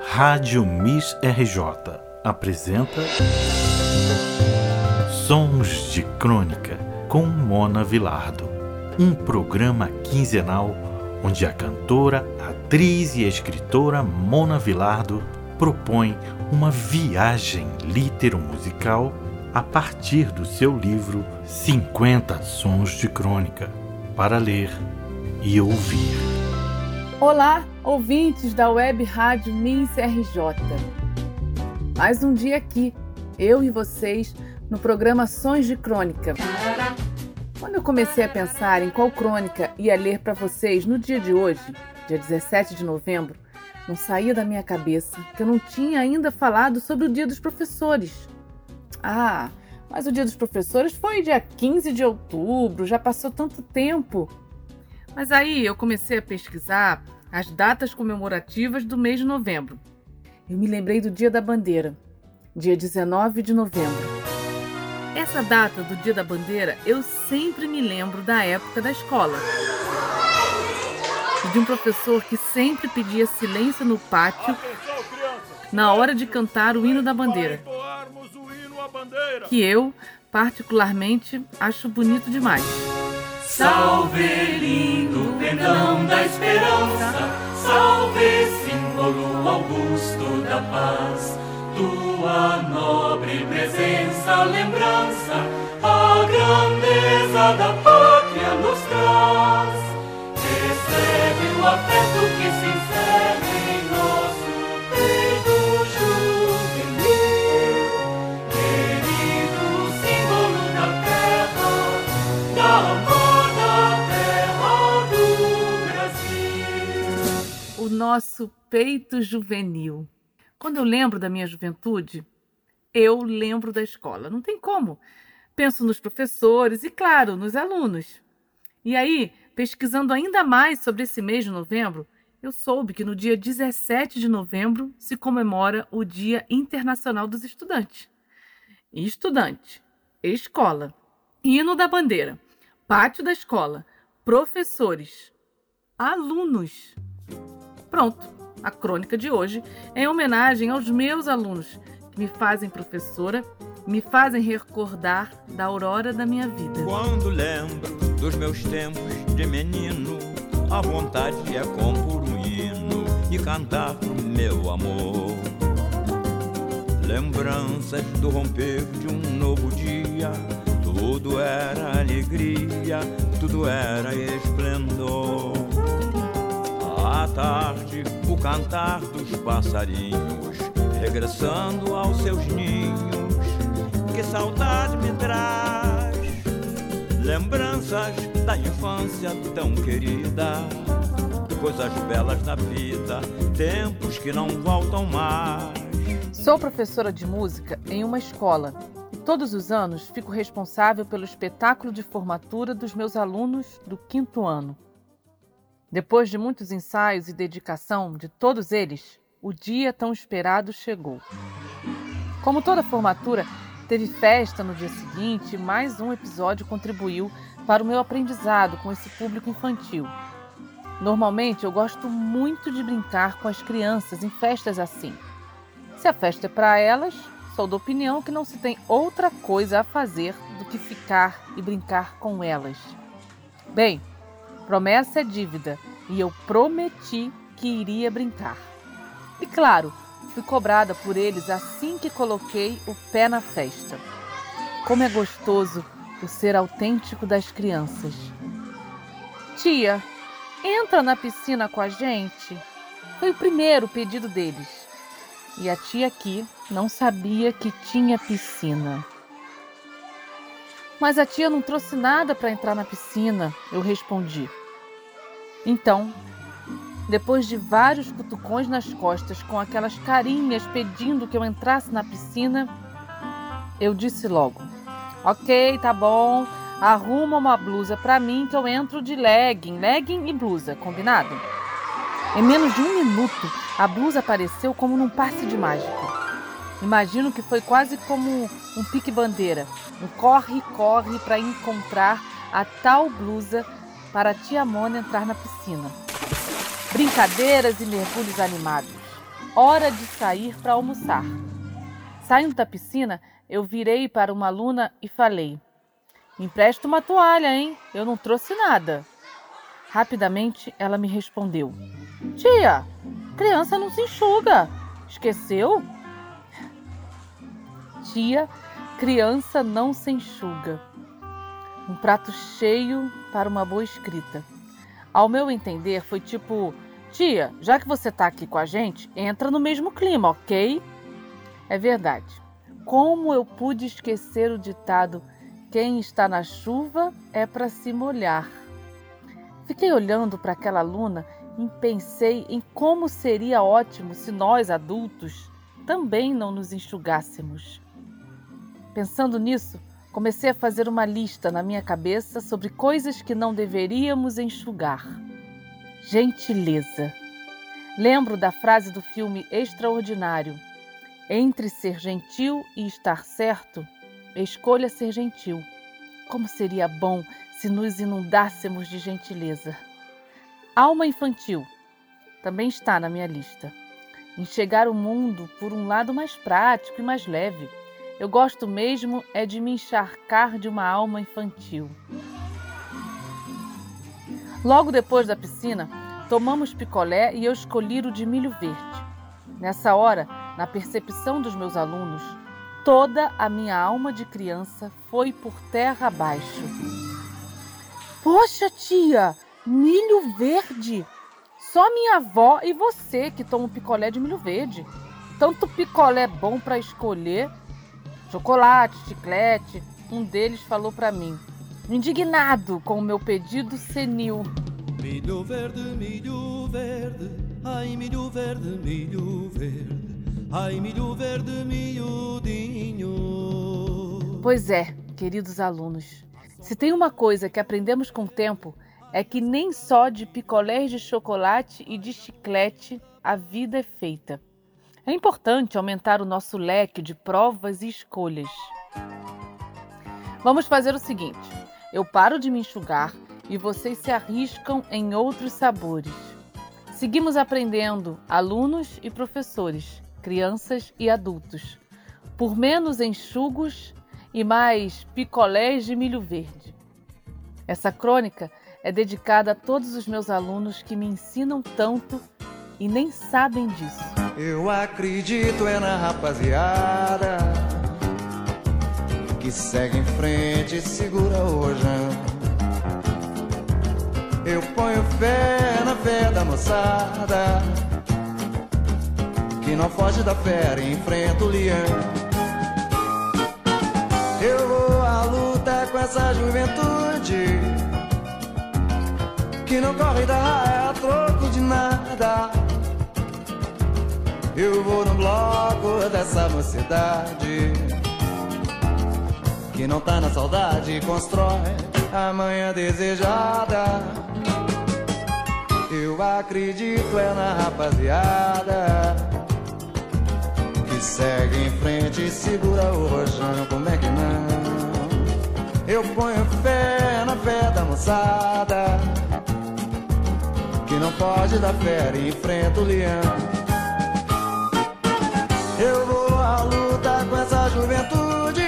Rádio Miss RJ apresenta Sons de Crônica com Mona Vilardo, um programa quinzenal onde a cantora, atriz e escritora Mona Vilardo propõe uma viagem litero-musical a partir do seu livro 50 Sons de Crônica para ler e ouvir. Olá, ouvintes da web rádio Miss RJ. Mais um dia aqui, eu e vocês, no programa Sons de Crônica. Quando eu comecei a pensar em qual crônica ia ler para vocês no dia de hoje, dia 17 de novembro, não saía da minha cabeça que eu não tinha ainda falado sobre o Dia dos Professores. Ah, mas o Dia dos Professores foi dia 15 de outubro, já passou tanto tempo. Mas aí eu comecei a pesquisar as datas comemorativas do mês de novembro. Eu me lembrei do Dia da Bandeira, dia 19 de novembro. Essa data do Dia da Bandeira eu sempre me lembro da época da escola. E de um professor que sempre pedia silêncio no pátio na hora de cantar o hino da bandeira. Que eu, particularmente, acho bonito demais. Salve, lindo pendão da esperança, salve, símbolo augusto da paz. Tua nobre presença, lembrança, a grandeza da pátria Nosso peito juvenil. Quando eu lembro da minha juventude, eu lembro da escola. Não tem como. Penso nos professores e, claro, nos alunos. E aí, pesquisando ainda mais sobre esse mês de novembro, eu soube que no dia 17 de novembro se comemora o Dia Internacional dos Estudantes. Estudante, escola, hino da bandeira, pátio da escola, professores, alunos. Pronto, a crônica de hoje é em homenagem aos meus alunos, que me fazem professora, me fazem recordar da aurora da minha vida. Quando lembro dos meus tempos de menino, a vontade é compor um hino e cantar pro meu amor. Lembranças do romper de um novo dia, tudo era alegria, tudo era esplendor. À tarde, o cantar dos passarinhos, regressando aos seus ninhos, que saudade me traz. Lembranças da infância tão querida, coisas belas da vida, tempos que não voltam mais. Sou professora de música em uma escola todos os anos fico responsável pelo espetáculo de formatura dos meus alunos do quinto ano. Depois de muitos ensaios e dedicação de todos eles, o dia tão esperado chegou. Como toda formatura, teve festa no dia seguinte e mais um episódio contribuiu para o meu aprendizado com esse público infantil. Normalmente eu gosto muito de brincar com as crianças em festas assim. Se a festa é para elas, sou da opinião que não se tem outra coisa a fazer do que ficar e brincar com elas. Bem, promessa é dívida e eu prometi que iria brincar. E claro, fui cobrada por eles assim que coloquei o pé na festa. Como é gostoso o ser autêntico das crianças. Tia, entra na piscina com a gente? Foi o primeiro pedido deles. E a tia aqui não sabia que tinha piscina. Mas a tia não trouxe nada para entrar na piscina, eu respondi. Então, depois de vários cutucões nas costas com aquelas carinhas pedindo que eu entrasse na piscina, eu disse logo: Ok, tá bom, arruma uma blusa para mim que eu entro de legging, legging e blusa, combinado? Em menos de um minuto, a blusa apareceu como num passe de mágica. Imagino que foi quase como um pique-bandeira, um corre-corre para encontrar a tal blusa para a tia Mona entrar na piscina. Brincadeiras e mergulhos animados. hora de sair para almoçar. Saindo da piscina, eu virei para uma aluna e falei: empresta uma toalha, hein? Eu não trouxe nada. Rapidamente ela me respondeu: Tia, criança não se enxuga. Esqueceu? Tia, criança não se enxuga. Um prato cheio para uma boa escrita. Ao meu entender, foi tipo: Tia, já que você está aqui com a gente, entra no mesmo clima, ok? É verdade. Como eu pude esquecer o ditado: quem está na chuva é para se molhar. Fiquei olhando para aquela aluna e pensei em como seria ótimo se nós, adultos, também não nos enxugássemos. Pensando nisso, comecei a fazer uma lista na minha cabeça sobre coisas que não deveríamos enxugar. Gentileza. Lembro da frase do filme Extraordinário: Entre ser gentil e estar certo, escolha ser gentil. Como seria bom se nos inundássemos de gentileza. Alma infantil também está na minha lista. Enxergar o mundo por um lado mais prático e mais leve. Eu gosto mesmo é de me encharcar de uma alma infantil. Logo depois da piscina, tomamos picolé e eu escolhi o de milho verde. Nessa hora, na percepção dos meus alunos, toda a minha alma de criança foi por terra abaixo. Poxa, tia, milho verde! Só minha avó e você que tomam picolé de milho verde. Tanto picolé bom para escolher chocolate, chiclete. Um deles falou para mim, indignado com o meu pedido senil. Milho verde, milho verde, ai milho verde, milho verde, ai milho verde, miudinho. Pois é, queridos alunos, se tem uma coisa que aprendemos com o tempo é que nem só de picolés de chocolate e de chiclete a vida é feita. É importante aumentar o nosso leque de provas e escolhas. Vamos fazer o seguinte: eu paro de me enxugar e vocês se arriscam em outros sabores. Seguimos aprendendo, alunos e professores, crianças e adultos, por menos enxugos e mais picolés de milho verde. Essa crônica é dedicada a todos os meus alunos que me ensinam tanto e nem sabem disso. Eu acredito é na rapaziada que segue em frente e segura o rojão. Eu ponho fé na fé da moçada que não foge da fera e enfrenta o leão. Eu vou à luta com essa juventude que não corre da raia a troco de nada. Eu vou no bloco dessa mocidade que não tá na saudade constrói a manhã desejada. Eu acredito é na rapaziada que segue em frente e segura o rojão. Como é que não? Eu ponho fé na fé da moçada que não pode dar fé e enfrenta o leão. Eu vou à luta com essa juventude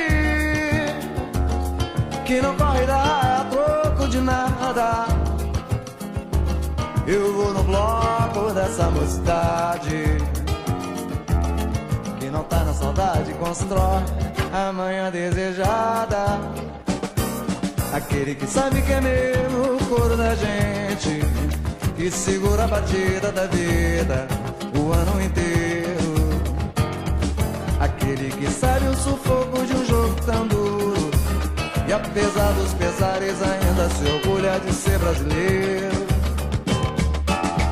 que não corre da troco de nada. Eu vou no bloco dessa mocidade que não tá na saudade constrói a manhã desejada. Aquele que sabe que é meu o coro da gente que segura a batida da vida o ano inteiro. Sufoco de um jogo tão duro. E apesar dos pesares ainda se orgulha de ser brasileiro.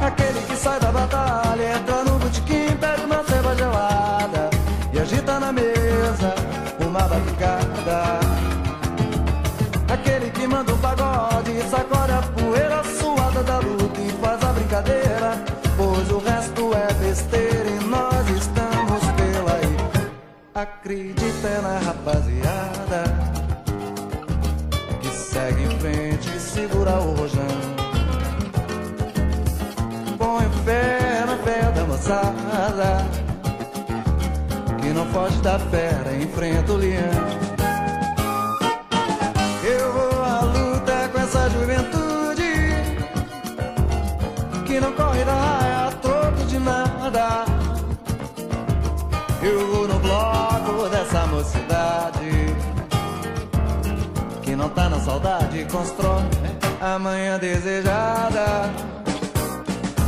Aquele que sai da batalha, Acredita na rapaziada que segue em frente e segura o rojão. Põe fé na fé da moçada que não foge da fera, enfrenta o leão. Eu vou no bloco dessa mocidade que não tá na saudade, constrói a manhã desejada.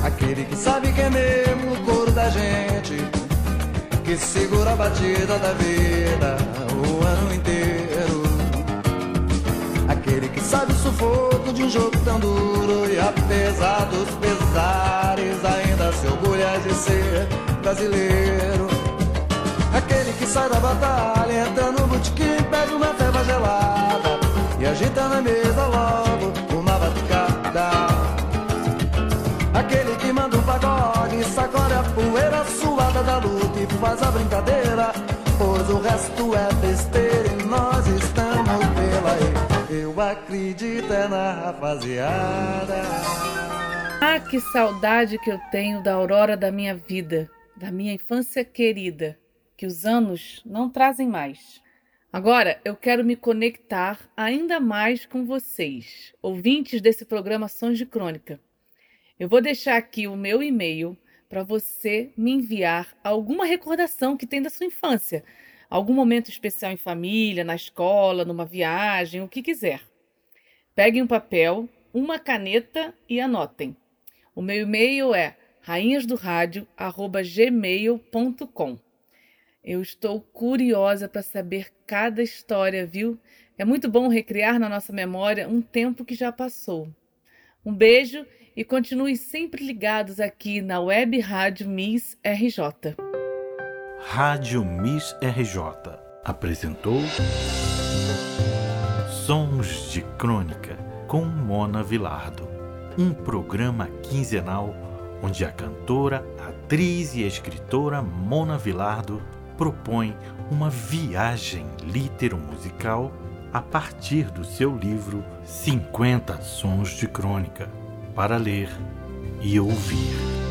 Aquele que sabe que é mesmo o couro da gente, que segura a batida da vida o ano inteiro. Aquele que sabe o sufoco de um jogo tão duro e apesar dos pesares ainda se orgulha de ser brasileiro. Sai da batalha, entra no botequim, pede uma ceva gelada e agita na mesa logo uma batucada. Aquele que manda um pagode, sacode a poeira suada da luta e faz a brincadeira, pois o resto é besteira e nós estamos pela aí. Eu acredito é na rapaziada. Ah, que saudade que eu tenho da aurora da minha vida, da minha infância querida, que os anos não trazem mais. Agora eu quero me conectar ainda mais com vocês, ouvintes desse programa Sons de Crônica. Eu vou deixar aqui o meu e-mail para você me enviar alguma recordação que tem da sua infância, algum momento especial em família, na escola, numa viagem, o que quiser. Peguem um papel, uma caneta e anotem. O meu e-mail é rainhasdoradio@gmail.com. Eu estou curiosa para saber cada história, viu? É muito bom recriar na nossa memória um tempo que já passou. Um beijo e continue sempre ligados aqui na Web Rádio Miss RJ. Rádio Miss RJ apresentou Sons de Crônica com Mona Vilardo, um programa quinzenal onde a cantora, atriz e escritora Mona Vilardo propõe uma viagem litero-musical a partir do seu livro 50 Sons de Crônica para ler e ouvir.